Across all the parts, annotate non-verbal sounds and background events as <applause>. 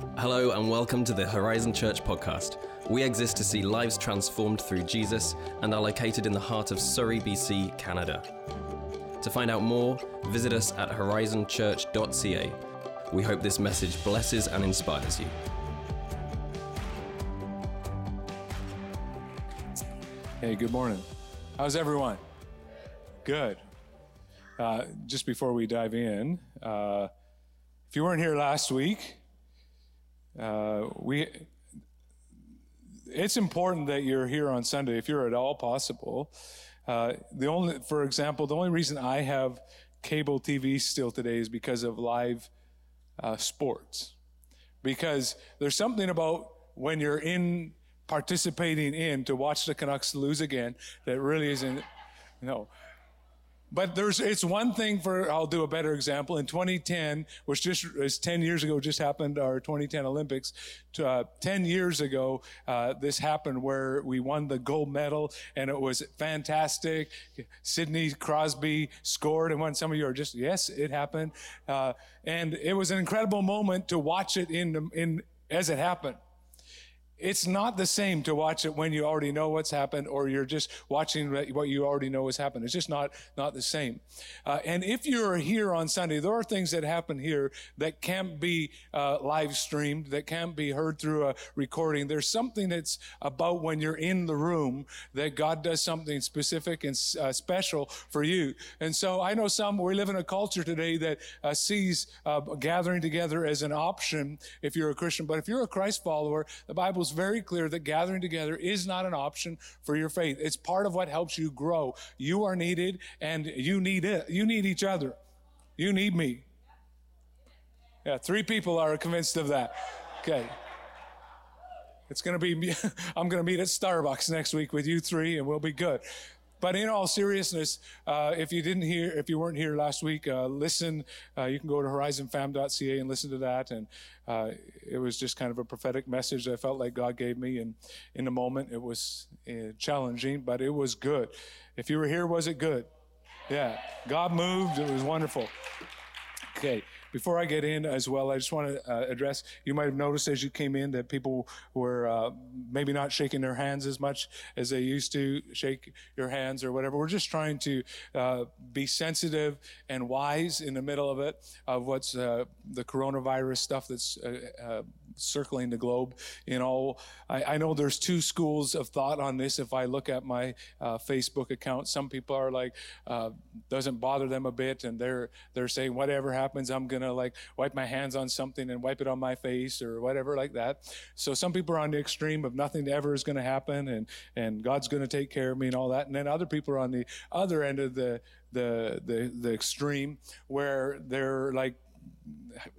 Hello, and welcome to the Horizon Church podcast. We exist to see lives transformed through Jesus and are located in the heart of Surrey, BC, Canada. To find out more, visit us at horizonchurch.ca. We hope this message blesses and inspires you. Hey, good morning. How's everyone? Good. Uh, just before we dive in, uh, if you weren't here last week, uh, we it's important that you're here on Sunday if you're at all possible. Uh, the only, for example, the only reason I have cable TV still today is because of live uh, sports. Because there's something about when you're in participating in to watch the Canucks lose again that really isn't. Know, but there's, it's one thing for, I'll do a better example. In 2010, which just is 10 years ago, just happened, our 2010 Olympics. Uh, 10 years ago, uh, this happened where we won the gold medal and it was fantastic. Sidney Crosby scored and won. Some of you are just, yes, it happened. Uh, and it was an incredible moment to watch it in, in, as it happened. It's not the same to watch it when you already know what's happened or you're just watching what you already know has happened. It's just not, not the same. Uh, and if you're here on Sunday, there are things that happen here that can't be uh, live streamed, that can't be heard through a recording. There's something that's about when you're in the room that God does something specific and uh, special for you. And so I know some, we live in a culture today that uh, sees uh, gathering together as an option if you're a Christian. But if you're a Christ follower, the Bible's very clear that gathering together is not an option for your faith. It's part of what helps you grow. You are needed and you need it. You need each other. You need me. Yeah, three people are convinced of that. Okay. It's going to be, <laughs> I'm going to meet at Starbucks next week with you three and we'll be good. But in all seriousness, uh, if you didn't hear, if you weren't here last week, uh, listen. Uh, you can go to horizonfam.ca and listen to that. And uh, it was just kind of a prophetic message I felt like God gave me. And in the moment, it was uh, challenging, but it was good. If you were here, was it good? Yeah. God moved. It was wonderful. Okay. Before I get in as well, I just want to uh, address. You might have noticed as you came in that people were uh, maybe not shaking their hands as much as they used to shake your hands or whatever. We're just trying to uh, be sensitive and wise in the middle of it of what's uh, the coronavirus stuff that's uh, uh, circling the globe. You know, I, I, know there's two schools of thought on this. If I look at my Facebook account, some people are like doesn't bother them a bit, and they're they're saying whatever happens, I'm gonna going to like wipe my hands on something and wipe it on my face or whatever like that. So some people are on the extreme of nothing ever is going to happen and, and God's going to take care of me and all that. And then other people are on the other end of the, the, the, the extreme where they're like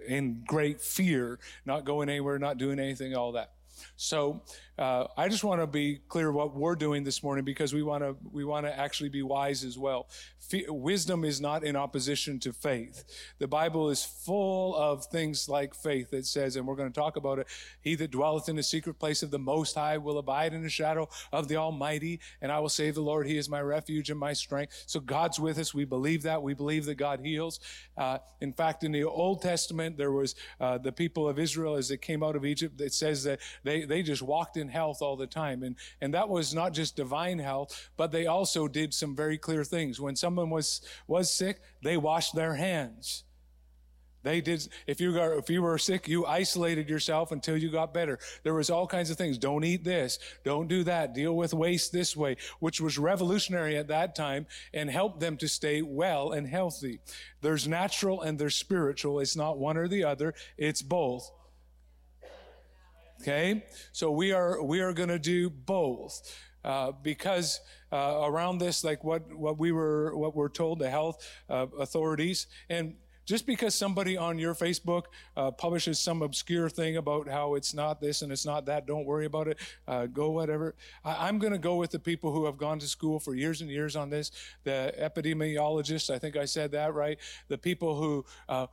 in great fear, not going anywhere, not doing anything, all that. So uh, I just want to be clear what we're doing this morning because we want to we want to actually be wise as well. Wisdom is not in opposition to faith. The Bible is full of things like faith that says, and we're going to talk about it. He that dwelleth in the secret place of the Most High will abide in the shadow of the Almighty, and I will say, the Lord, He is my refuge and my strength. So God's with us. We believe that. We believe that God heals. Uh, in fact, in the Old Testament, there was uh, the people of Israel as they came out of Egypt. It says that they they just walked in health all the time. And, and that was not just divine health, but they also did some very clear things. When someone was, was sick, they washed their hands. They did, if you got, if you were sick, you isolated yourself until you got better. There was all kinds of things. Don't eat this. Don't do that. Deal with waste this way, which was revolutionary at that time and helped them to stay well and healthy. There's natural and there's spiritual. It's not one or the other. It's both. Okay, so we are we are going to do both. Uh, because uh, around this, like what, what we were what we're told, the health uh, authorities, and just because somebody on your Facebook uh, publishes some obscure thing about how it's not this and it's not that, don't worry about it. Uh, go whatever. I, am going to go with the people who have gone to school for years and years on this. The epidemiologists, I think I said that right. The people who uh,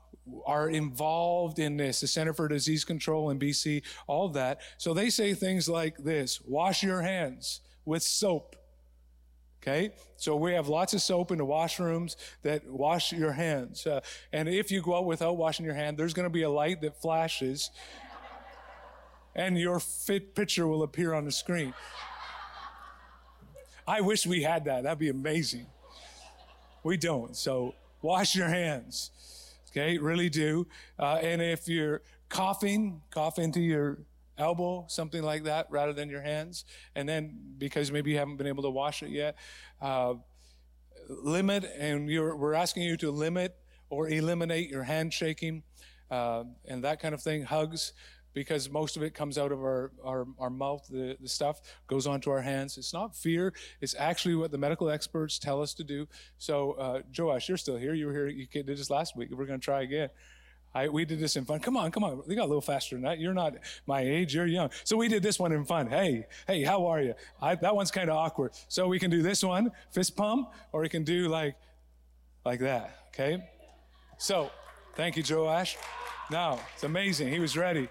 are involved in this, the Center for Disease Control in BC, all of that. So they say things like this: wash your hands with soap. Okay, so we have lots of soap in the washrooms that wash your hands. Uh, and if you go out without washing your hand, there's going to be a light that flashes and your fit picture will appear on the screen. I wish we had that. That'd be amazing. We don't. So wash your hands. Okay, really do. Uh, and if you're coughing, cough into your elbow, something like that, rather than your hands. And then because maybe you haven't been able to wash it yet, uh, limit, and we're asking you to limit or eliminate your handshaking uh, and that kind of thing, hugs, because most of it comes out of our, our, our mouth, the, the stuff goes onto our hands. It's not fear, it's actually what the medical experts tell us to do. So, uh, Joash, you're still here. You were here, you did this last week. We're going to try again. I, we did this in fun. Come on, come on. We got a little faster than that. You're not my age. You're young. So we did this one in fun. Hey, hey, how are you? I, that one's kind of awkward. So we can do this one, fist pump, or we can do like, like that. Okay. So thank you, Joash. Now it's amazing. He was ready.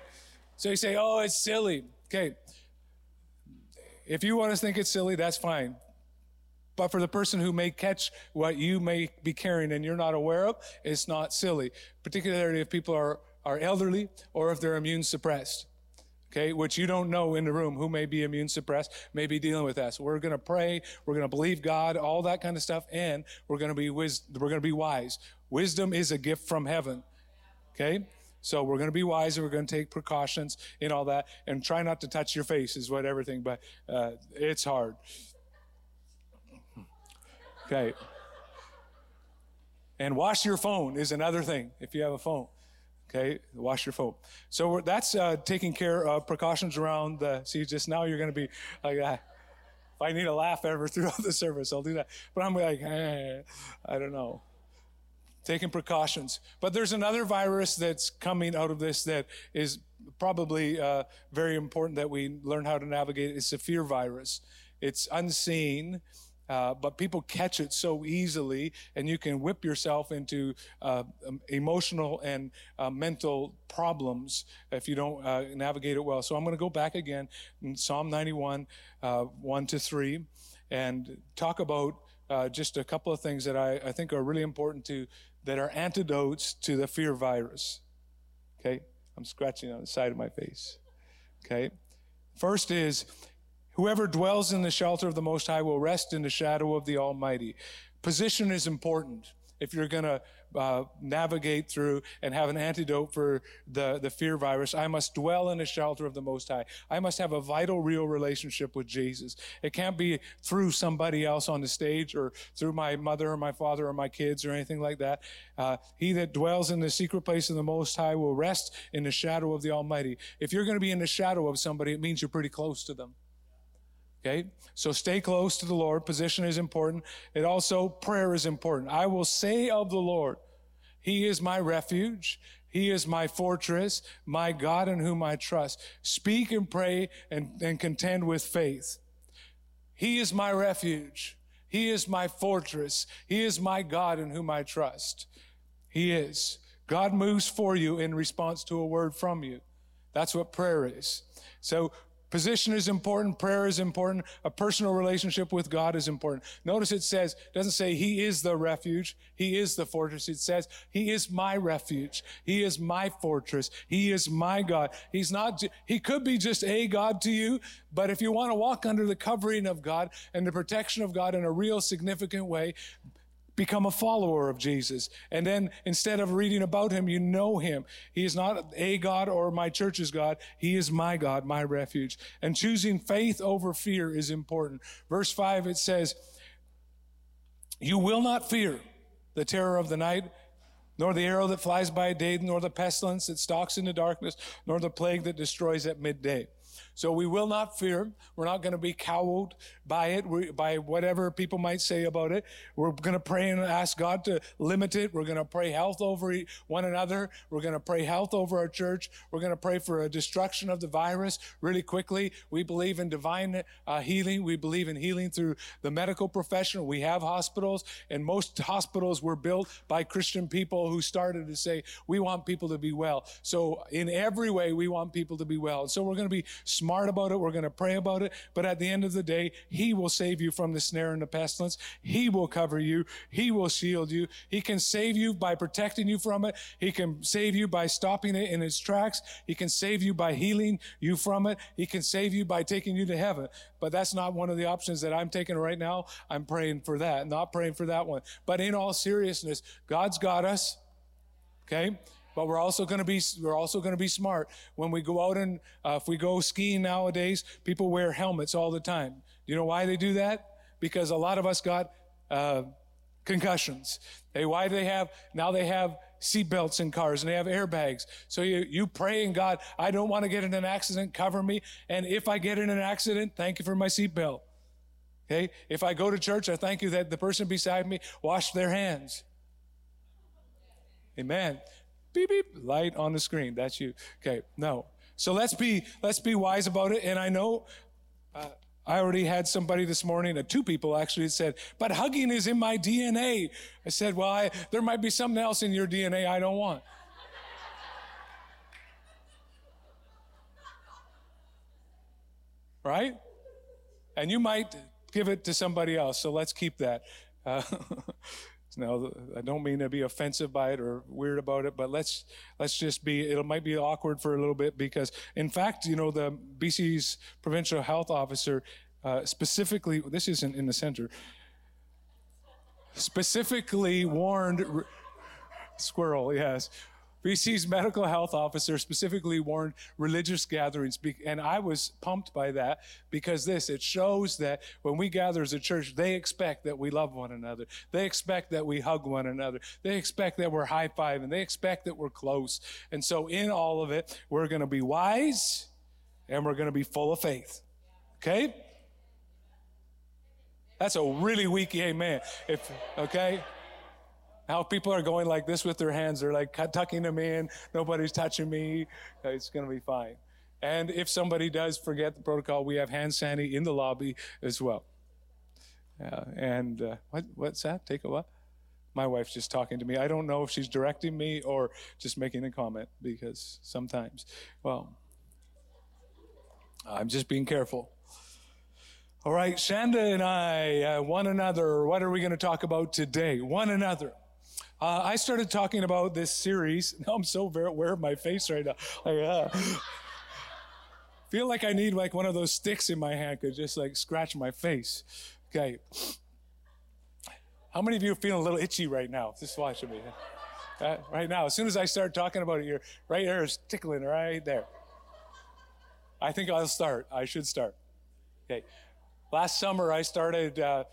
So you say, oh, it's silly. Okay. If you want to think it's silly, that's fine. But for the person who may catch what you may be carrying and you're not aware of, it's not silly, particularly if people are, are elderly or if they're immune suppressed. Okay, which you don't know in the room who may be immune suppressed, may be dealing with that. So we're going to pray, we're going to believe God, all that kind of stuff, and we're going to be wis- we're going to be wise. Wisdom is a gift from heaven. Okay, so we're going to be wise and we're going to take precautions in all that, and try not to touch your face is what everything. But uh, it's hard. Okay. And wash your phone is another thing if you have a phone. Okay, wash your phone. So that's uh, taking care of precautions around the. See, just now you're going to be like, ah, if I need a laugh ever <laughs> throughout the service, I'll do that. But I'm like, eh, <laughs> I don't know. Taking precautions. But there's another virus that's coming out of this that is probably uh, very important that we learn how to navigate. It's a fear virus. It's unseen. Uh, but people catch it so easily, and you can whip yourself into uh, um, emotional and uh, mental problems if you don't uh, navigate it well. So I'm going to go back again in Psalm 91, uh, 1 to 3, and talk about uh, just a couple of things that I, I think are really important to that are antidotes to the fear virus. Okay, I'm scratching on the side of my face. Okay, first is Whoever dwells in the shelter of the Most High will rest in the shadow of the Almighty. Position is important if you're going to uh, navigate through and have an antidote for the, the fear virus. I must dwell in the shelter of the Most High. I must have a vital, real relationship with Jesus. It can't be through somebody else on the stage or through my mother or my father or my kids or anything like that. Uh, he that dwells in the secret place of the Most High will rest in the shadow of the Almighty. If you're going to be in the shadow of somebody, it means you're pretty close to them. Okay? So stay close to the Lord. Position is important. It also, prayer is important. I will say of the Lord, He is my refuge. He is my fortress, my God in whom I trust. Speak and pray and, and contend with faith. He is my refuge. He is my fortress. He is my God in whom I trust. He is. God moves for you in response to a word from you. That's what prayer is. So Position is important. Prayer is important. A personal relationship with God is important. Notice it says, doesn't say He is the refuge. He is the fortress. It says He is my refuge. He is my fortress. He is my God. He's not, He could be just a God to you, but if you want to walk under the covering of God and the protection of God in a real significant way, become a follower of Jesus. And then instead of reading about him, you know him. He is not a God or my church's God. He is my God, my refuge. And choosing faith over fear is important. Verse 5, it says, You will not fear the terror of the night, nor the arrow that flies by day, nor the pestilence that stalks in the darkness, nor the plague that destroys at midday. So we will not fear. We're not going to be cowed by it, by whatever people might say about it. We're going to pray and ask God to limit it. We're going to pray health over one another. We're going to pray health over our church. We're going to pray for a destruction of the virus really quickly. We believe in divine uh, healing. We believe in healing through the medical profession. We have hospitals, and most hospitals were built by Christian people who started to say, we want people to be well. So in every way, we want people to be well. So we're going to be smart smart about it. We're going to pray about it. But at the end of the day, He will save you from the snare and the pestilence. He will cover you. He will shield you. He can save you by protecting you from it. He can save you by stopping it in its tracks. He can save you by healing you from it. He can save you by taking you to heaven. But that's not one of the options that I'm taking right now. I'm praying for that, not praying for that one. But in all seriousness, God's got us. Okay? But we're also going to be we're also going to be smart. When we go out and uh, if we go skiing nowadays people wear helmets all the time. Do you know why they do that? Because a lot of us got uh, concussions. They why do they have now they have seatbelts in cars and they have airbags. So you you pray in god i don't want to get in an accident cover me. And if i get in an accident thank you for my seatbelt. Okay? If i go to church i thank you that the person beside me washed their hands. Amen beep beep light on the screen. That's you. Okay no. So let's be let's be wise about it. And i know uh, i already had somebody this morning uh, two people actually said but hugging is in my dna i said well I, there might be something else in your dna i don't want. Right? And you might give it to somebody else so let's keep that. Uh, <laughs> Now, I don't mean to be offensive by it or weird about it, but let's let's just be. It might be awkward for a little bit because, in fact, you know, the BC's provincial health officer uh, specifically. This isn't in the center. Specifically warned. Squirrel, yes BC's medical health officer specifically warned religious gatherings, and I was pumped by that because this, it shows that when we gather as a church, they expect that we love one another. They expect that we hug one another. They expect that we're high five and they expect that we're close. And so in all of it, we're going to be wise and we're going to be full of faith. Okay? That's a really weak amen. If, okay? How people are going like this with their hands. They're like tucking them in. Nobody's touching me. It's going to be fine. And if somebody does forget the protocol, we have hand sandy in the lobby as well. Uh, and uh, what, what's that? Take a what? My wife's just talking to me. I don't know if she's directing me or just making a comment because sometimes, well, I'm just being careful. All right, Shanda and I, uh, one another. What are we going to talk about today? One another. Uh, I started talking about this series. Now <laughs> I'm so very aware of my face right now. Like, uh, feel like I need like one of those sticks in my hand could just like scratch my face. Okay. How many of you are feeling a little itchy right now? Just watching me. Uh, right now, as soon as I start talking about it, your right ear is tickling right there. I think I'll start. I should start. Okay. Last summer, I started uh,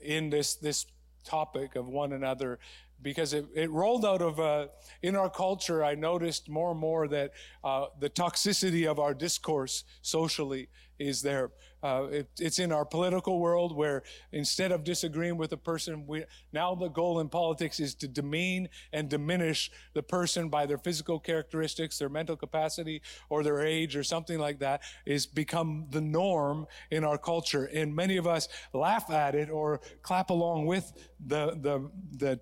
in this this topic of one another because it, it rolled out of uh, in our culture i noticed more and more that uh, the toxicity of our discourse socially is there. Uh, it, it's in our political world where instead of disagreeing with a person we, now the goal in politics is to demean and diminish the person by their physical characteristics their mental capacity or their age or something like that is become the norm in our culture. And many of us laugh at it or clap along with the the the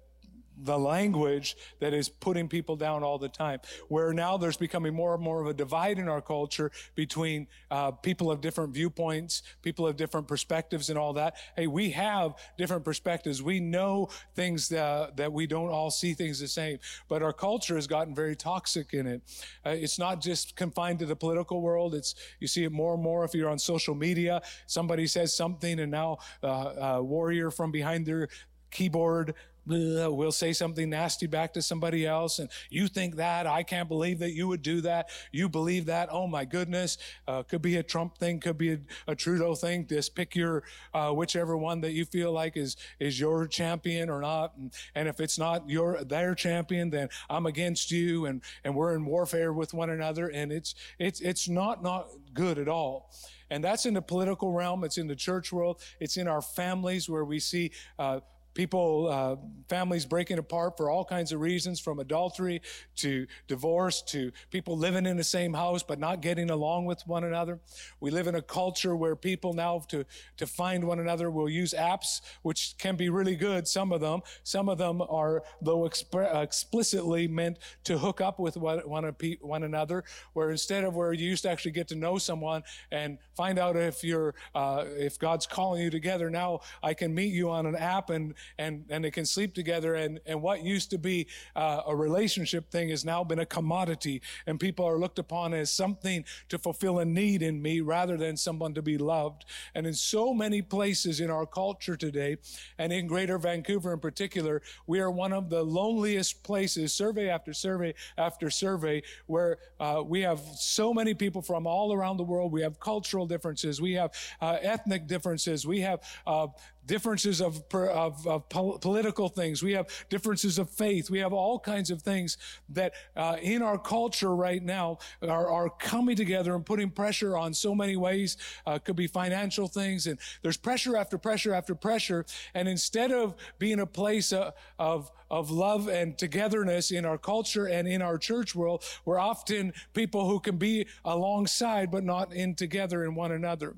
the language that is putting people down all the time. Where now there's becoming more and more of a divide in our culture between uh, people of different viewpoints, people of different perspectives, and all that. Hey, we have different perspectives. We know things that, that we don't all see things the same, but our culture has gotten very toxic in it. Uh, it's not just confined to the political world. It's you see it more and more if you're on social media. Somebody says something, and now uh, a warrior from behind their keyboard we'll say something nasty back to somebody else and you think that i can't believe that you would do that. You believe that oh my goodness uh, could be a trump thing could be a, a trudeau thing. Just pick your uh, whichever one that you feel like is is your champion or not. And, and if it's not your their champion then i'm against you and and we're in warfare with one another. And it's it's it's not not good at all. And that's in the political realm. It's in the church world. It's in our families where we see uh, people, uh, families breaking apart for all kinds of reasons, from adultery to divorce to people living in the same house but not getting along with one another. We live in a culture where people now to, to find one another will use apps, which can be really good, some of them. Some of them are, though exp- explicitly meant to hook up with one, one, one another, where instead of where you used to actually get to know someone and find out if you're, uh, if God's calling you together, now I can meet you on an app and, and, and they can sleep together. And, and what used to be uh, a relationship thing has now been a commodity and people are looked upon as something to fulfill a need in me rather than someone to be loved. And in so many places in our culture today, and in greater Vancouver in particular, we are one of the loneliest places, survey after survey after survey, where uh, we have so many people from all around the world. We have cultural differences, we have uh, ethnic differences, we have uh, differences of, of, of political things. We have differences of faith. We have all kinds of things that uh, in our culture right now are, are, coming together and putting pressure on so many ways. Uh, could be financial things, and there's pressure after pressure after pressure. And instead of being a place uh, of of love and togetherness in our culture and in our church world, we're often people who can be alongside but not in together in one another.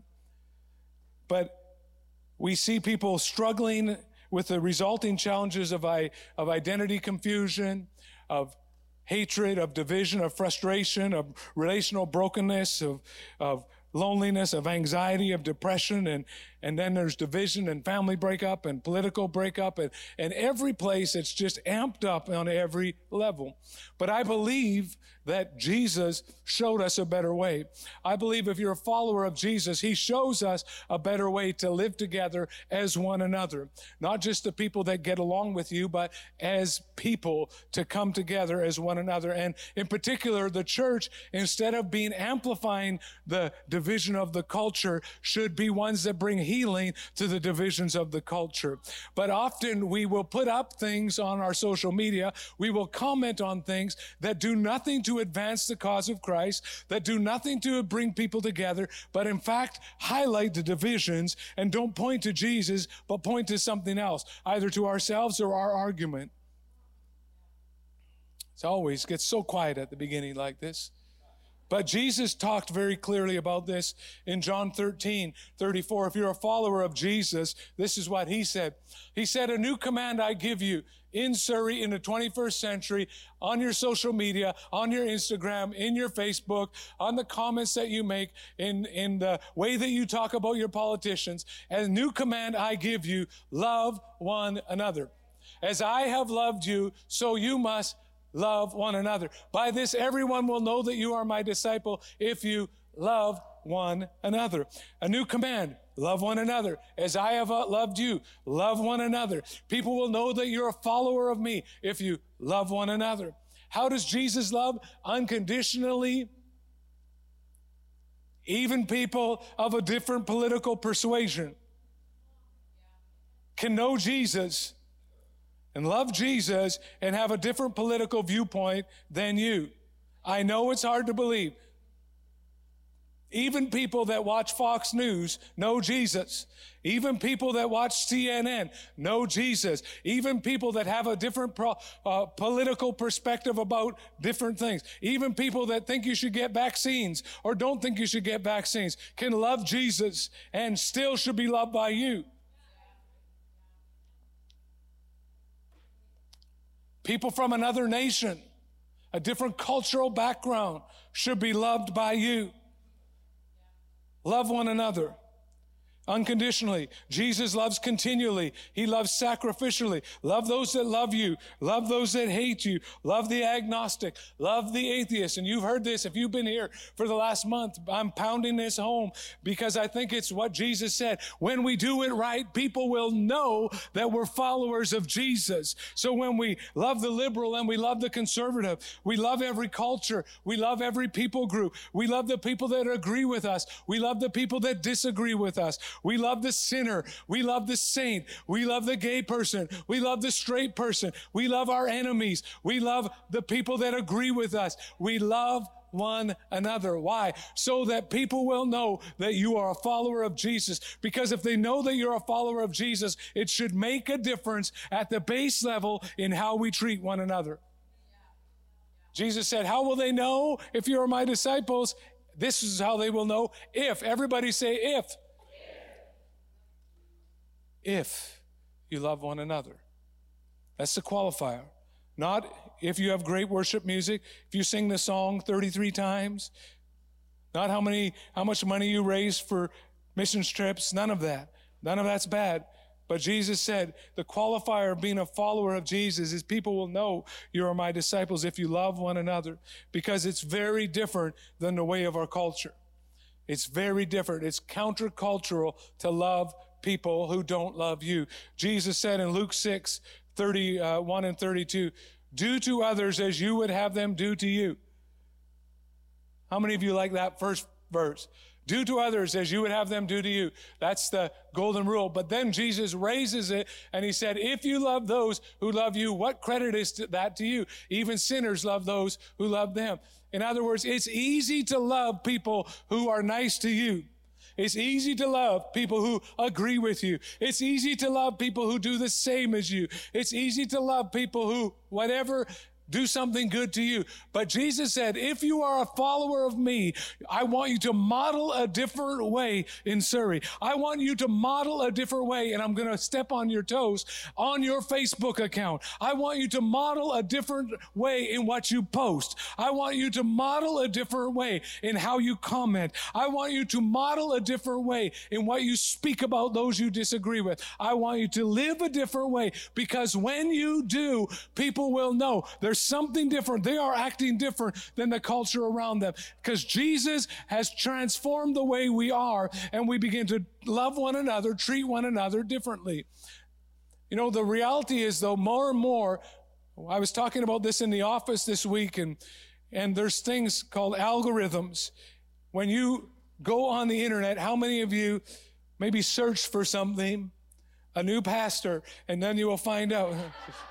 But we see people struggling with the resulting challenges of, of identity confusion, of hatred, of division, of frustration, of relational brokenness, of, of loneliness, of anxiety, of depression, and, and then there's division and family breakup and political breakup, and, and every place it's just amped up on every level. But I believe that Jesus showed us a better way. I believe if you're a follower of Jesus, he shows us a better way to live together as one another. Not just the people that get along with you, but as people to come together as one another. And in particular, the church, instead of being amplifying the division of the culture, should be ones that bring healing to the divisions of the culture. But often we will put up things on our social media. We will comment on things that do nothing to advance the cause of Christ, that do nothing to bring people together, but in fact highlight the divisions and don't point to Jesus, but point to something else, either to ourselves or our argument. It always gets so quiet at the beginning like this. But Jesus talked very clearly about this in John 13, 34. If you're a follower of Jesus, this is what he said. He said, A new command I give you in Surrey in the 21st century on your social media, on your Instagram, in your Facebook, on the comments that you make, in, in the way that you talk about your politicians. A new command I give you, love one another. As I have loved you, so you must love one another. By this, everyone will know that you are my disciple if you love one another. A new command. Love one another. As I have uh, loved you, love one another. People will know that you're a follower of me if you love one another. How does Jesus love? Unconditionally. Even people of a different political persuasion can know Jesus and love Jesus and have a different political viewpoint than you. I know it's hard to believe. Even people that watch Fox News know Jesus. Even people that watch CNN know Jesus. Even people that have a different pro, uh, political perspective about different things. Even people that think you should get vaccines or don't think you should get vaccines can love Jesus and still should be loved by you. People from another nation, a different cultural background should be loved by you. Love one another unconditionally. Jesus loves continually. He loves sacrificially. Love those that love you. Love those that hate you. Love the agnostic. Love the atheist. And you've heard this if you've been here for the last month. I'm pounding this home because I think it's what Jesus said. When we do it right, people will know that we're followers of Jesus. So when we love the liberal and we love the conservative, we love every culture, we love every people group, we love the people that agree with us, we love the people that disagree with us. We love the sinner. We love the saint. We love the gay person. We love the straight person. We love our enemies. We love the people that agree with us. We love one another. Why? So that people will know that you are a follower of Jesus. Because if they know that you're a follower of Jesus, it should make a difference at the base level in how we treat one another. Jesus said, How will they know if you are my disciples? This is how they will know if. Everybody say if. If you love one another. That's the qualifier. Not if you have great worship music, if you sing the song 33 times, not how many how much money you raise for mission trips, none of that. None of that's bad. But Jesus said the qualifier of being a follower of Jesus is people will know you are my disciples if you love one another because it's very different than the way of our culture. It's very different. It's countercultural to love people who don't love you. Jesus said in Luke 6, 31 uh, and 32, do to others as you would have them do to you. How many of you like that first verse? Do to others as you would have them do to you. That's the golden rule. But then Jesus raises it and he said, if you love those who love you, what credit is that to you? Even sinners love those who love them. In other words, it's easy to love people who are nice to you. It's easy to love people who agree with you. It's easy to love people who do the same as you. It's easy to love people who, whatever do something good to you. But Jesus said, if you are a follower of me, I want you to model a different way in Surrey. I want you to model a different way, and I'm going to step on your toes on your Facebook account. I want you to model a different way in what you post. I want you to model a different way in how you comment. I want you to model a different way in what you speak about those you disagree with. I want you to live a different way because when you do, people will know there's something different. They are acting different than the culture around them because Jesus has transformed the way we are and we begin to love one another, treat one another differently. You know, the reality is though more and more, I was talking about this in the office this week and, and there's things called algorithms. When you go on the internet, how many of you maybe search for something, a new pastor, and then you will find out <laughs>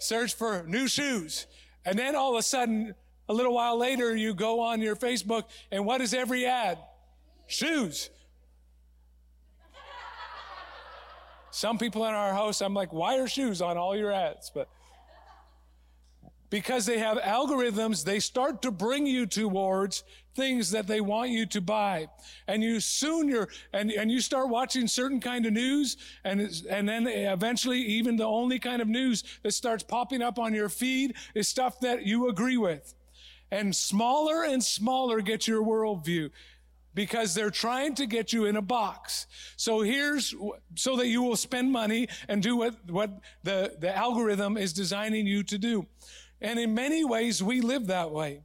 search for new shoes. And then all of a sudden, a little while later, you go on your Facebook, and what is every ad? Shoes. Some people in our house, I'm like, why are shoes on all your ads? But because they have algorithms, they start to bring you towards things that they want you to buy. And you soon you're, and, and you start watching certain kind of news and, and then eventually even the only kind of news that starts popping up on your feed is stuff that you agree with. And smaller and smaller gets your worldview because they're trying to get you in a box. So here's so that you will spend money and do what, what the, the algorithm is designing you to do. And in many ways, we live that way.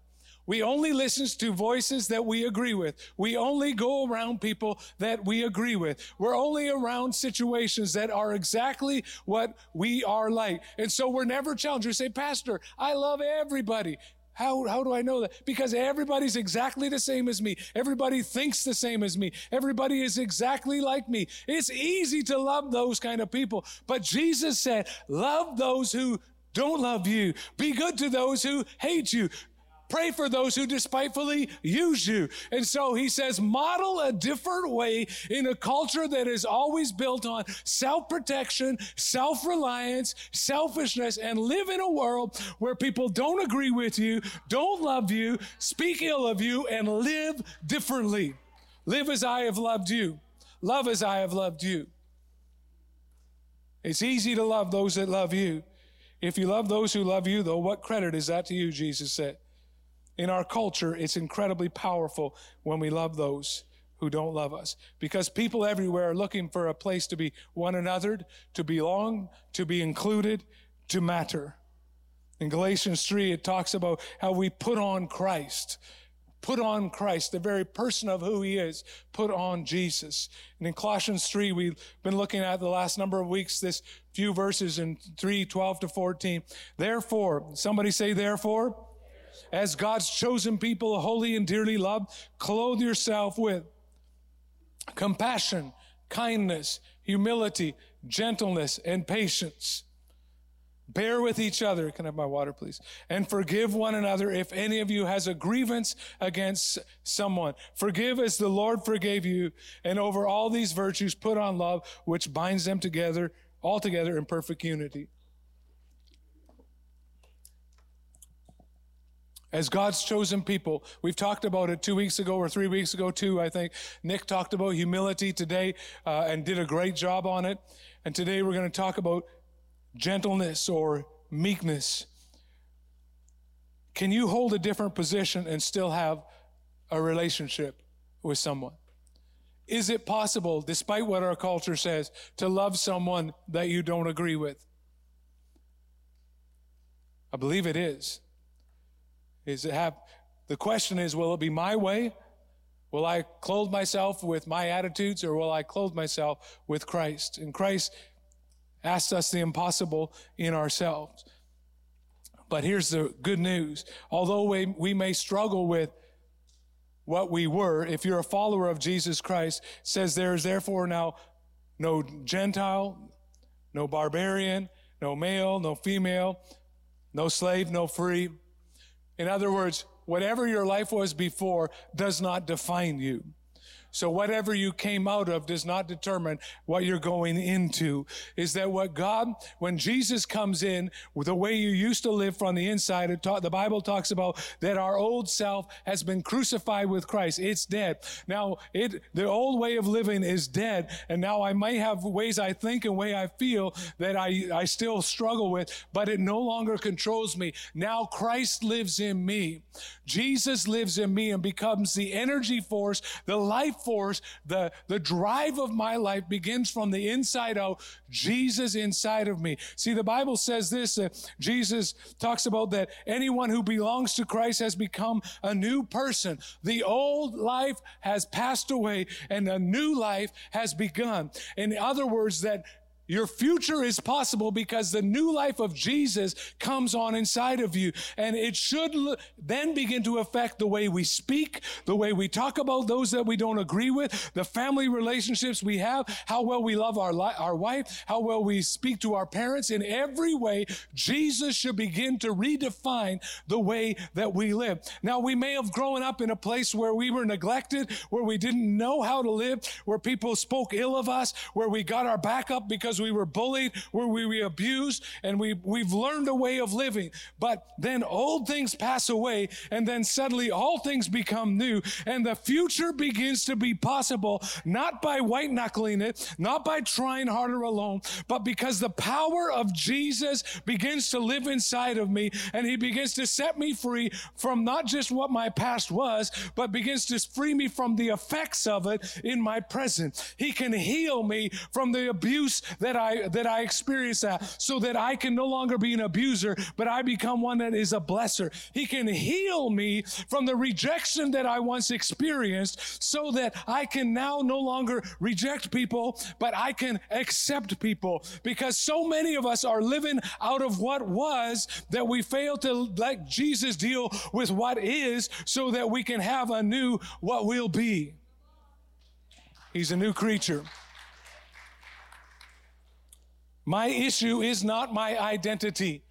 We only listen to voices that we agree with. We only go around people that we agree with. We're only around situations that are exactly what we are like. And so we're never challenged. We say, Pastor, I love everybody. How, how do I know that? Because everybody's exactly the same as me. Everybody thinks the same as me. Everybody is exactly like me. It's easy to love those kind of people. But Jesus said, love those who don't love you. Be good to those who hate you. Pray for those who despitefully use you. And so he says, model a different way in a culture that is always built on self protection, self reliance, selfishness, and live in a world where people don't agree with you, don't love you, speak ill of you, and live differently. Live as I have loved you. Love as I have loved you. It's easy to love those that love you. If you love those who love you, though, what credit is that to you, Jesus said? In our culture, it's incredibly powerful when we love those who don't love us because people everywhere are looking for a place to be one another, to belong, to be included, to matter. In Galatians 3, it talks about how we put on Christ. Put on Christ, the very person of who he is. Put on Jesus. And in Colossians 3, we've been looking at the last number of weeks, this few verses in 3, 12 to 14. Therefore, somebody say, therefore, as God's chosen people, holy and dearly loved, clothe yourself with compassion, kindness, humility, gentleness, and patience. Bear with each other. Can I have my water, please? And forgive one another if any of you has a grievance against someone. Forgive as the Lord forgave you. And over all these virtues, put on love, which binds them together, all together in perfect unity. as God's chosen people. We've talked about it two weeks ago or three weeks ago, too. I think Nick talked about humility today uh, and did a great job on it. And today we're going to talk about gentleness or meekness. Can you hold a different position and still have a relationship with someone? Is it possible, despite what our culture says, to love someone that you don't agree with? I believe it is. Is it have the question is, will it be my way? Will I clothe myself with my attitudes or will I clothe myself with Christ? And Christ asks us the impossible in ourselves. But here's the good news. Although we, we may struggle with what we were, if you're a follower of Jesus Christ, says there is therefore now no Gentile, no barbarian, no male, no female, no slave, no free. In other words, whatever your life was before does not define you. So whatever you came out of does not determine what you're going into. Is that what God, when Jesus comes in, the way you used to live from the inside, the Bible talks about that our old self has been crucified with Christ. It's dead. Now, it, the old way of living is dead. And now I might have ways I think and way I feel that I, I still struggle with, but it no longer controls me. Now Christ lives in me. Jesus lives in me and becomes the energy force, the life force, the, the drive of my life begins from the inside out. Jesus inside of me. See, the Bible says this, uh, Jesus talks about that anyone who belongs to Christ has become a new person. The old life has passed away and a new life has begun. In other words, that your future is possible because the new life of Jesus comes on inside of you. And it should then begin to affect the way we speak, the way we talk about those that we don't agree with, the family relationships we have, how well we love our, li- our wife, how well we speak to our parents. In every way, Jesus should begin to redefine the way that we live. Now, we may have grown up in a place where we were neglected, where we didn't know how to live, where people spoke ill of us, where we got our back up because because we were bullied, where we were abused, and we, we've learned a way of living. But then old things pass away, and then suddenly all things become new, and the future begins to be possible, not by white knuckling it, not by trying harder alone, but because the power of Jesus begins to live inside of me, and He begins to set me free from not just what my past was, but begins to free me from the effects of it in my present. He can heal me from the abuse that I, that I experience that so that I can no longer be an abuser, but I become one that is a blesser. He can heal me from the rejection that I once experienced so that I can now no longer reject people, but I can accept people because so many of us are living out of what was that we fail to let Jesus deal with what is so that we can have a new what will be. He's a new creature. My issue is not my identity.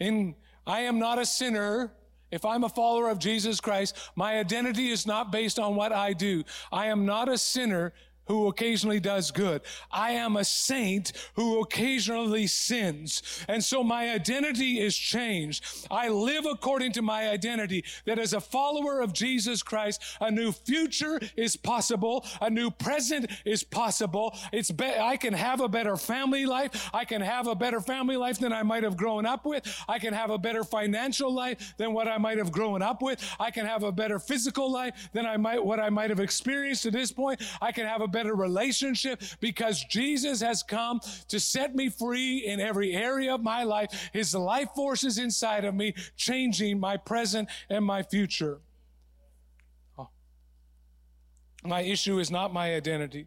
In, I am not a sinner. If I'm a follower of Jesus Christ, my identity is not based on what I do. I am not a sinner who occasionally does good. I am a saint who occasionally sins. And so my identity is changed. I live according to my identity that as a follower of Jesus Christ, a new future is possible. A new present is possible. It's be- I can have a better family life. I can have a better family life than I might have grown up with. I can have a better financial life than what I might have grown up with. I can have a better physical life than I might, what I might have experienced to this point. I can have a better relationship because Jesus has come to set me free in every area of my life. His life forces inside of me, changing my present and my future. Oh. My issue is not my identity.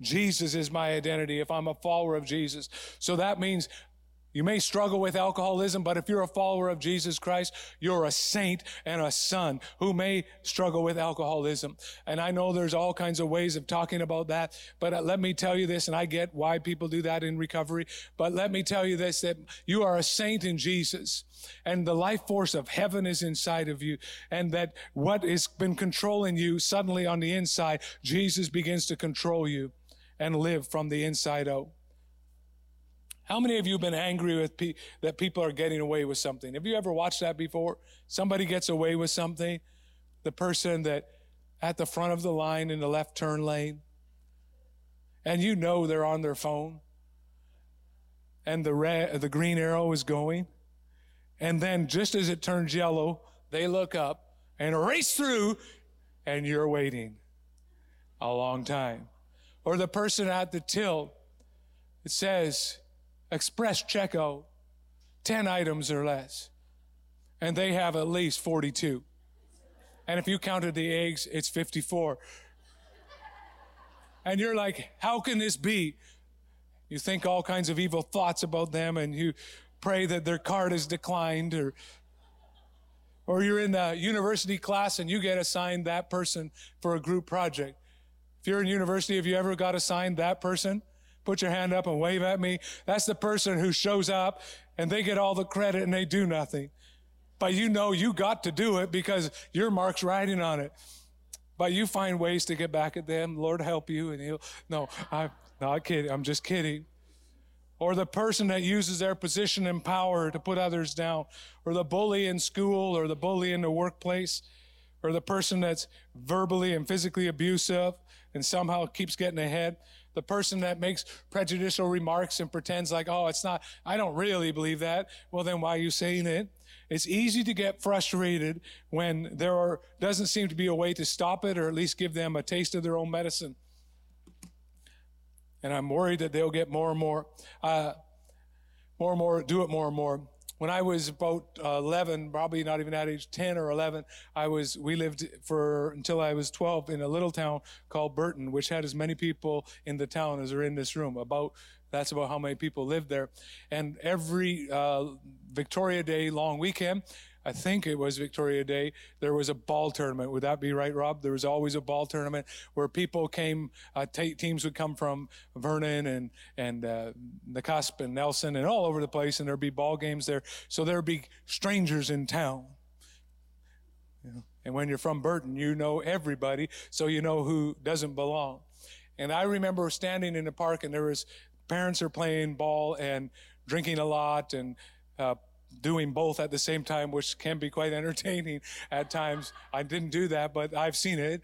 Jesus is my identity if I'm a follower of Jesus. So that means You may struggle with alcoholism, but if you're a follower of Jesus Christ, you're a saint and a son who may struggle with alcoholism. And I know there's all kinds of ways of talking about that, but uh, let me tell you this, and I get why people do that in recovery, but let me tell you this, that you are a saint in Jesus and the life force of heaven is inside of you and that what has been controlling you suddenly on the inside, Jesus begins to control you and live from the inside out. How many of you have been angry with pe- that people are getting away with something? Have you ever watched that before? Somebody gets away with something, the person that at the front of the line in the left turn lane, and you know they're on their phone, and the red, the green arrow is going, and then just as it turns yellow, they look up and race through, and you're waiting a long time. Or the person at the till, it says, express checkout 10 items or less. And they have at least 42. And if you counted the eggs, it's 54. And you're like, how can this be? You think all kinds of evil thoughts about them and you pray that their card is declined or or you're in the university class and you get assigned that person for a group project. If you're in university, have you ever got assigned that person? Put your hand up and wave at me. That's the person who shows up and they get all the credit and they do nothing. But you know you got to do it because your mark's riding on it. But you find ways to get back at them. Lord help you and he'll no, I'm not kidding. I'm just kidding. Or the person that uses their position and power to put others down, or the bully in school, or the bully in the workplace, or the person that's verbally and physically abusive and somehow keeps getting ahead the person that makes prejudicial remarks and pretends like, oh, it's not, I don't really believe that. Well, then why are you saying it? It's easy to get frustrated when there are, doesn't seem to be a way to stop it or at least give them a taste of their own medicine. And I'm worried that they'll get more and more, uh, more and more, do it more and more when I was about uh, 11, probably not even that age, 10 or 11, I was, we lived for, until I was 12 in a little town called Burton, which had as many people in the town as are in this room. About, that's about how many people lived there. And every uh, Victoria Day long weekend, I think it was Victoria Day, there was a ball tournament. Would that be right, Rob? There was always a ball tournament where people came, uh, t- teams would come from Vernon and, and uh, Nakusp and Nelson and all over the place, and there'd be ball games there. So there'd be strangers in town. You know? And when you're from Burton, you know everybody, so you know who doesn't belong. And I remember standing in the park, and there was parents are playing ball and drinking a lot and uh, doing both at the same time, which can be quite entertaining at times. I didn't do that, but I've seen it.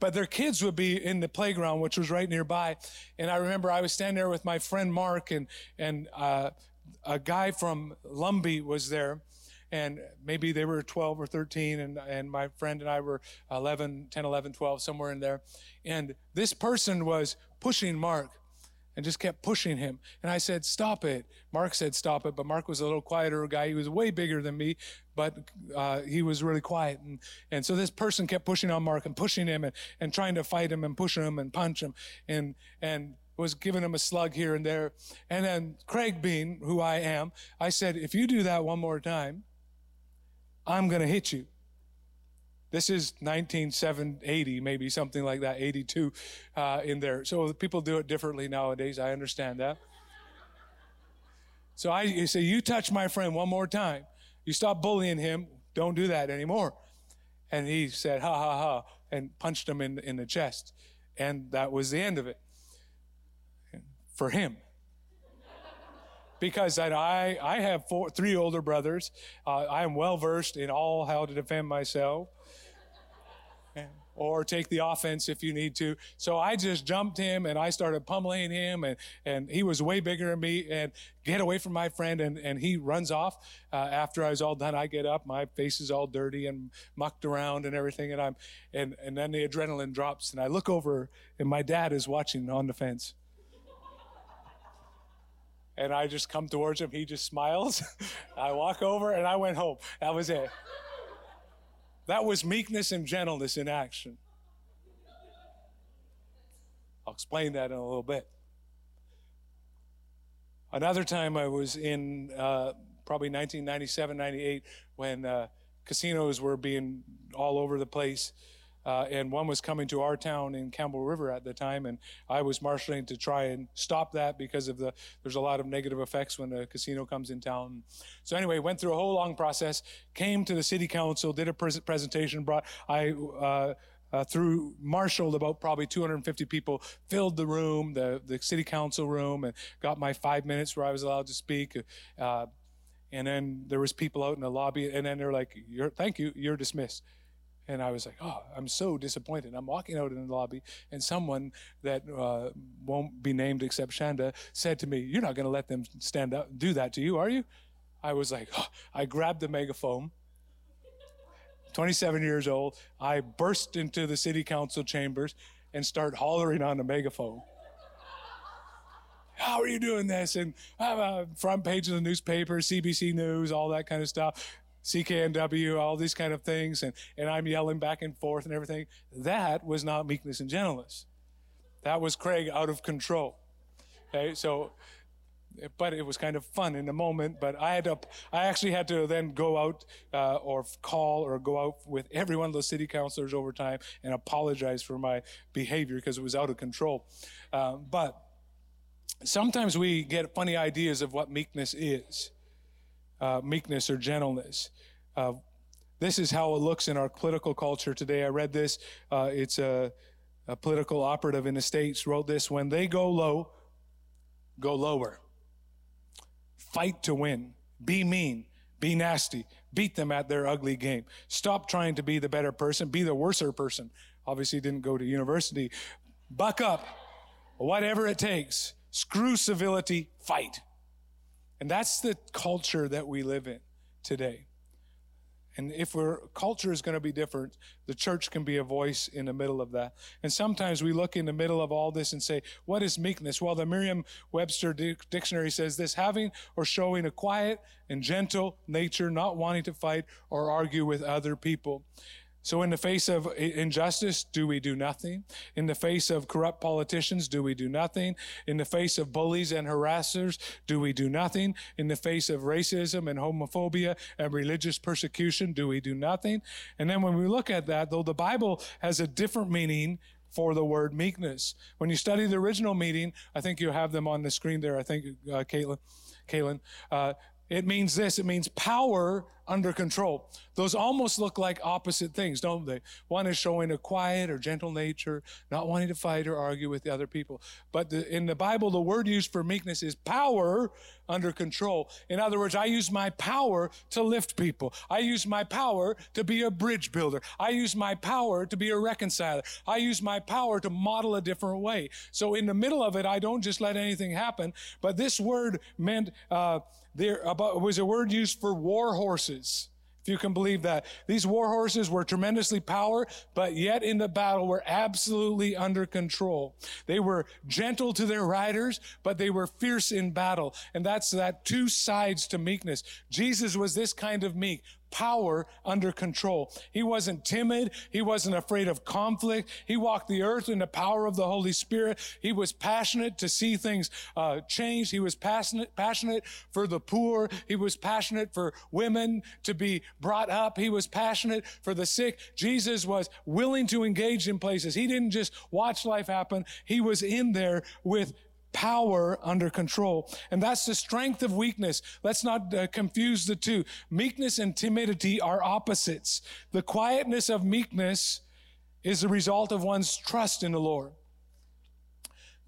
But their kids would be in the playground, which was right nearby. And I remember I was standing there with my friend Mark, and and uh, a guy from Lumby was there and maybe they were 12 or 13 and, and my friend and i were 11 10 11 12 somewhere in there and this person was pushing mark and just kept pushing him. And I said, Stop it. Mark said, Stop it. But Mark was a little quieter guy. He was way bigger than me, but uh, he was really quiet. And, and so this person kept pushing on Mark and pushing him and, and trying to fight him and push him and punch him and, and was giving him a slug here and there. And then Craig Bean, who I am, I said, If you do that one more time, I'm going to hit you. This is 1980, maybe something like that, 82 uh, in there. So people do it differently nowadays. I understand that. So I say, you touch my friend one more time. You stop bullying him. Don't do that anymore. And he said, ha ha ha, and punched him in, in the chest. And that was the end of it for him because I, I have four, three older brothers. Uh, I am well versed in all how to defend myself or take the offense if you need to. So I just jumped him and I started pummeling him and, and he was way bigger than me and get away from my friend and, and he runs off. Uh, after I was all done, I get up, my face is all dirty and mucked around and everything. And I'm, and, and then the adrenaline drops and I look over and my dad is watching on the fence. And I just come towards him. He just smiles. <laughs> I walk over and I went home. That was it. That was meekness and gentleness in action. I'll explain that in a little bit. Another time I was in uh, probably 1997, 98 when uh, casinos were being all over the place. Uh, and one was coming to our town in Campbell River at the time, and I was marshaling to try and stop that because of the there's a lot of negative effects when a casino comes in town. So anyway, went through a whole long process, came to the city council, did a pre- presentation, brought I. Uh, uh, through marshaled about probably 250 people, filled the room, the, the city council room, and got my five minutes where I was allowed to speak. Uh, and then there was people out in the lobby, and then they're like, "You're thank you, you're dismissed." And I was like, "Oh, I'm so disappointed." I'm walking out in the lobby, and someone that uh, won't be named except Shanda said to me, "You're not going to let them stand up, do that to you, are you?" I was like, oh. I grabbed the megaphone. 27 years old, I burst into the city council chambers and start hollering on the megaphone how are you doing this? And uh, front page of the newspaper, CBC News, all that kind of stuff. CKNW, all these kind of things, and, and I'm yelling back and forth and everything. That was not meekness and gentleness. That was Craig out of control. Okay, so, but it was kind of fun in the moment. But I had to, I actually had to then go out uh, or call or go out with every one of those city councilors over time and apologize for my behavior because it was out of control. Uh, but sometimes we get funny ideas of what meekness is uh, meekness or gentleness. Uh, this is how it looks in our political culture today. I read this. Uh, it's a, a political operative in the States wrote this when they go low, go lower. Fight to win. Be mean. Be nasty. Beat them at their ugly game. Stop trying to be the better person. Be the worser person. Obviously, didn't go to university. Buck up. Whatever it takes Screw civility, fight. And that's the culture that we live in today. And if our culture is going to be different, the church can be a voice in the middle of that. And sometimes we look in the middle of all this and say, what is meekness? Well, the Merriam-Webster dictionary says this, having or showing a quiet and gentle nature, not wanting to fight or argue with other people. So, in the face of injustice, do we do nothing? In the face of corrupt politicians, do we do nothing? In the face of bullies and harassers, do we do nothing? In the face of racism and homophobia and religious persecution, do we do nothing? And then when we look at that, though the Bible has a different meaning for the word meekness. When you study the original meaning, I think you have them on the screen there. I think, uh, Caitlin, Caitlin, uh, it means this it means power under control. Those almost look like opposite things, don't they? One is showing a quiet or gentle nature, not wanting to fight or argue with the other people. But the, in the Bible, the word used for meekness is power under control. In other words, I use my power to lift people. I use my power to be a bridge builder. I use my power to be a reconciler. I use my power to model a different way. So in the middle of it, I don't just let anything happen. But this word meant, uh, there about, was a word used for war horses. If you can believe that. These war horses were tremendously power, but yet in the battle were absolutely under control. They were gentle to their riders, but they were fierce in battle. And that's that two sides to meekness. Jesus was this kind of meek, power under control. He wasn't timid. He wasn't afraid of conflict. He walked the earth in the power of the Holy Spirit. He was passionate to see things uh, change. He was passionate, passionate for the poor. He was passionate for women to be brought up. He was passionate for the sick. Jesus was willing to engage in places. He didn't just watch life happen. He was in there with power under control. And that's the strength of weakness. Let's not uh, confuse the two. Meekness and timidity are opposites. The quietness of meekness is the result of one's trust in the Lord.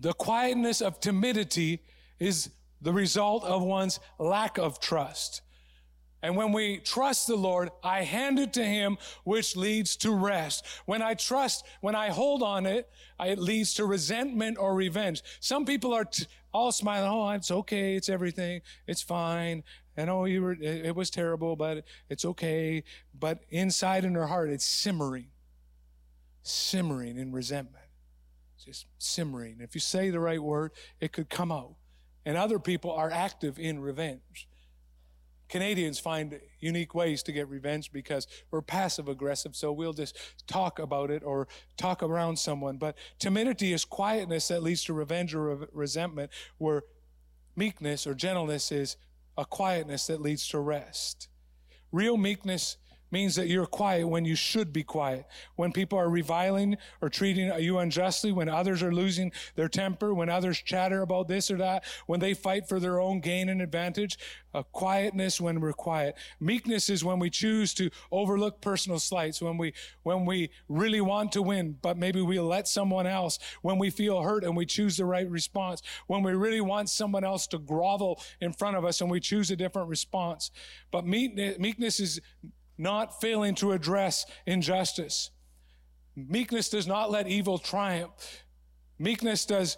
The quietness of timidity is the result of one's lack of trust. And when we trust the Lord, I hand it to Him, which leads to rest. When I trust, when I hold on it, it leads to resentment or revenge. Some people are t- all smiling. Oh, it's okay. It's everything. It's fine. I know oh, you were, it, was terrible, but it's okay. But inside in their heart, it's simmering, simmering in resentment. Just simmering. If you say the right word, it could come out. And other people are active in revenge. Canadians find unique ways to get revenge because we're passive aggressive, so we'll just talk about it or talk around someone. But timidity is quietness that leads to revenge or re- resentment, where meekness or gentleness is a quietness that leads to rest. Real meekness means that you're quiet when you should be quiet. When people are reviling or treating you unjustly, when others are losing their temper, when others chatter about this or that, when they fight for their own gain and advantage, quietness when we're quiet. Meekness is when we choose to overlook personal slights, when we when we really want to win, but maybe we let someone else, when we feel hurt and we choose the right response, when we really want someone else to grovel in front of us and we choose a different response. But meekness is not failing to address injustice. Meekness does not let evil triumph. Meekness does,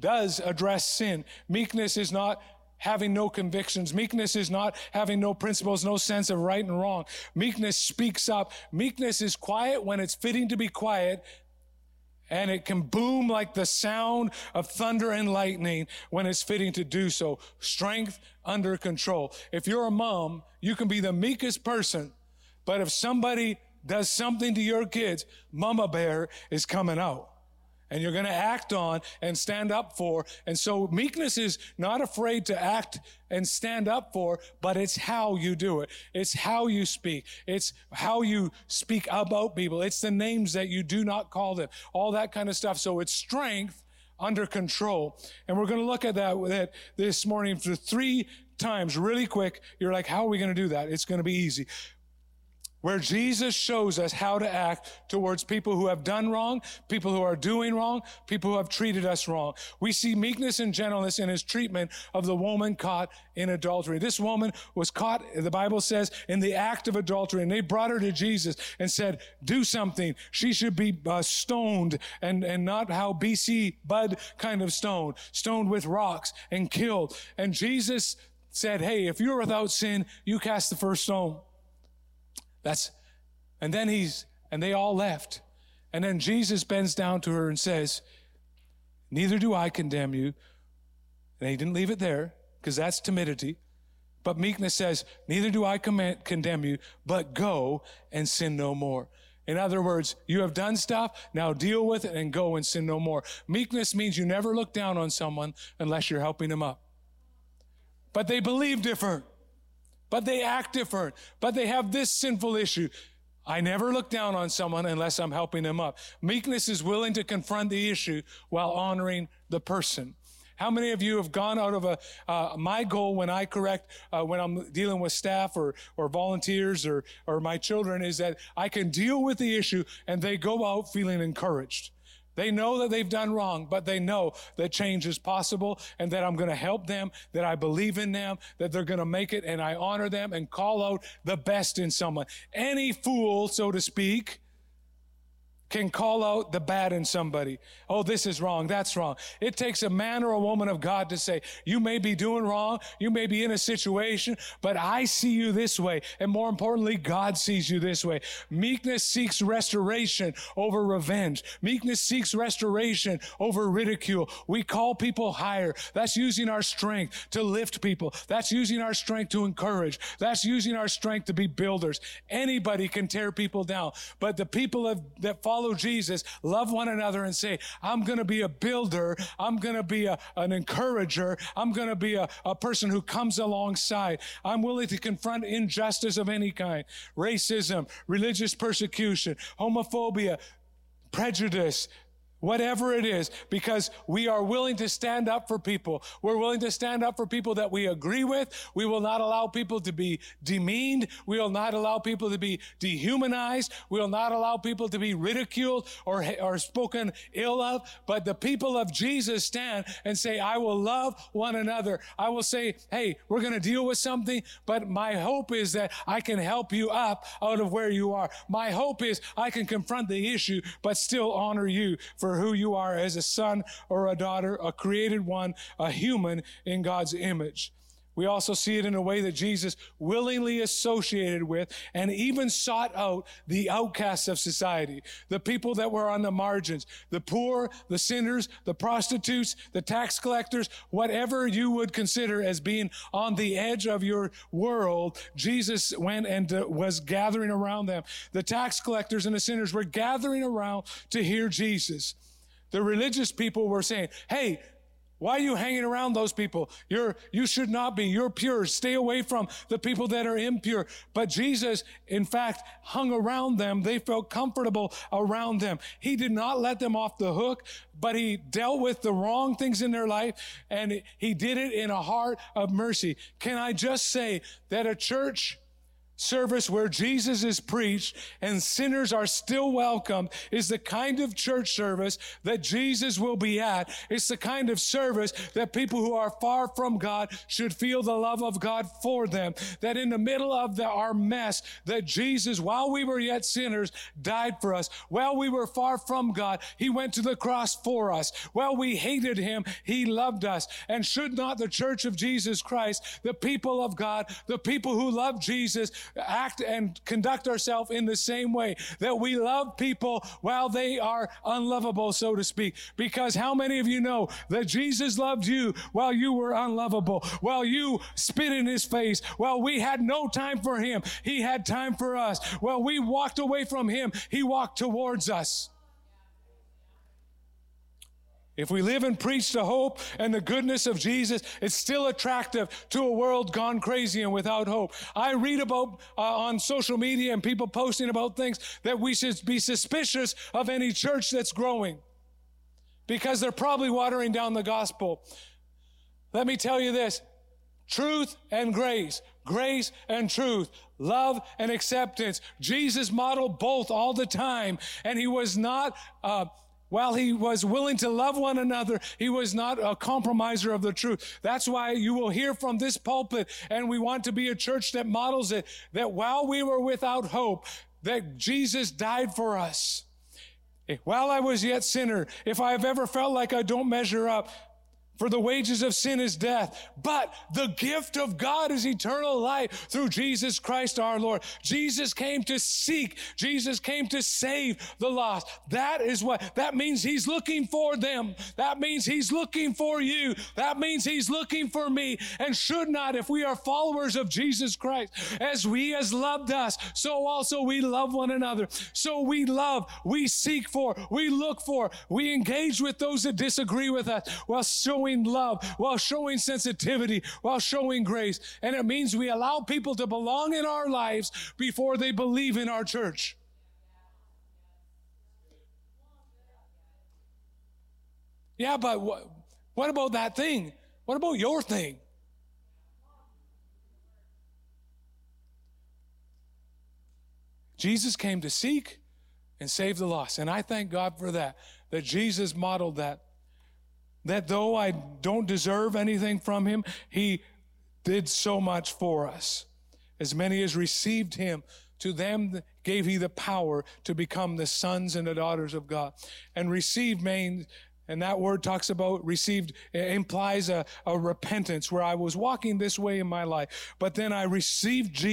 does address sin. Meekness is not having no convictions. Meekness is not having no principles, no sense of right and wrong. Meekness speaks up. Meekness is quiet when it's fitting to be quiet and it can boom like the sound of thunder and lightning when it's fitting to do so. Strength under control. If you're a mom, you can be the meekest person, but if somebody does something to your kids, mama bear is coming out and you're going to act on and stand up for. And so meekness is not afraid to act and stand up for, but it's how you do it. It's how you speak. It's how you speak about people. It's the names that you do not call them. All that kind of stuff. So it's strength under control. And we're going to look at that, that this morning for three times really quick. You're like, how are we going to do that? It's going to be easy where Jesus shows us how to act towards people who have done wrong, people who are doing wrong, people who have treated us wrong. We see meekness and gentleness in his treatment of the woman caught in adultery. This woman was caught, the Bible says, in the act of adultery, and they brought her to Jesus and said, do something. She should be uh, stoned and, and not how BC Bud kind of stoned, stoned with rocks and killed. And Jesus said, hey, if you're without sin, you cast the first stone. That's, and then he's, and they all left. And then Jesus bends down to her and says, Neither do I condemn you. And he didn't leave it there because that's timidity. But meekness says, Neither do I command, condemn you, but go and sin no more. In other words, you have done stuff, now deal with it and go and sin no more. Meekness means you never look down on someone unless you're helping them up. But they believe different but they act different, but they have this sinful issue. I never look down on someone unless I'm helping them up. Meekness is willing to confront the issue while honoring the person. How many of you have gone out of a, uh, my goal when I correct, uh, when I'm dealing with staff or, or volunteers or, or my children is that I can deal with the issue and they go out feeling encouraged. They know that they've done wrong, but they know that change is possible and that I'm going to help them, that I believe in them, that they're going to make it, and I honor them and call out the best in someone. Any fool, so to speak, can call out the bad in somebody. Oh, this is wrong. That's wrong. It takes a man or a woman of God to say, you may be doing wrong. You may be in a situation, but I see you this way. And more importantly, God sees you this way. Meekness seeks restoration over revenge. Meekness seeks restoration over ridicule. We call people higher. That's using our strength to lift people. That's using our strength to encourage. That's using our strength to be builders. Anybody can tear people down, but the people that follow follow Jesus, love one another and say, I'm going to be a builder. I'm going to be a, an encourager. I'm going to be a, a person who comes alongside. I'm willing to confront injustice of any kind, racism, religious persecution, homophobia, prejudice, whatever it is, because we are willing to stand up for people. We're willing to stand up for people that we agree with. We will not allow people to be demeaned. We will not allow people to be dehumanized. We will not allow people to be ridiculed or, or spoken ill of. But the people of Jesus stand and say, I will love one another. I will say, hey, we're going to deal with something, but my hope is that I can help you up out of where you are. My hope is I can confront the issue, but still honor you for who you are as a son or a daughter, a created one, a human in God's image. We also see it in a way that Jesus willingly associated with and even sought out the outcasts of society, the people that were on the margins, the poor, the sinners, the prostitutes, the tax collectors, whatever you would consider as being on the edge of your world. Jesus went and uh, was gathering around them. The tax collectors and the sinners were gathering around to hear Jesus. The religious people were saying, Hey, Why are you hanging around those people? You're, you should not be. You're pure. Stay away from the people that are impure. But Jesus, in fact, hung around them. They felt comfortable around them. He did not let them off the hook, but he dealt with the wrong things in their life and he did it in a heart of mercy. Can I just say that a church service where Jesus is preached and sinners are still welcomed is the kind of church service that Jesus will be at. It's the kind of service that people who are far from God should feel the love of God for them. That in the middle of the, our mess, that Jesus, while we were yet sinners, died for us. While we were far from God, He went to the cross for us. While we hated Him, He loved us. And should not the church of Jesus Christ, the people of God, the people who love Jesus, act and conduct ourselves in the same way that we love people while they are unlovable, so to speak. Because how many of you know that Jesus loved you while you were unlovable, while you spit in his face, while we had no time for him, he had time for us. While we walked away from him, he walked towards us. If we live and preach the hope and the goodness of Jesus, it's still attractive to a world gone crazy and without hope. I read about uh, on social media and people posting about things that we should be suspicious of any church that's growing because they're probably watering down the gospel. Let me tell you this truth and grace, grace and truth, love and acceptance. Jesus modeled both all the time, and he was not. Uh, while he was willing to love one another, he was not a compromiser of the truth. That's why you will hear from this pulpit, and we want to be a church that models it, that while we were without hope, that Jesus died for us. While I was yet sinner, if I have ever felt like I don't measure up, for the wages of sin is death, but the gift of God is eternal life through Jesus Christ our Lord. Jesus came to seek, Jesus came to save the lost. That is what, that means He's looking for them. That means He's looking for you. That means He's looking for me. And should not, if we are followers of Jesus Christ, as He has loved us, so also we love one another. So we love, we seek for, we look for, we engage with those that disagree with us while showing showing love, while showing sensitivity, while showing grace. And it means we allow people to belong in our lives before they believe in our church. Yeah, but what, what about that thing? What about your thing? Jesus came to seek and save the lost. And I thank God for that, that Jesus modeled that that though I don't deserve anything from him, he did so much for us. As many as received him, to them gave he the power to become the sons and the daughters of God. And received means, and that word talks about received, implies a, a repentance where I was walking this way in my life, but then I received Jesus.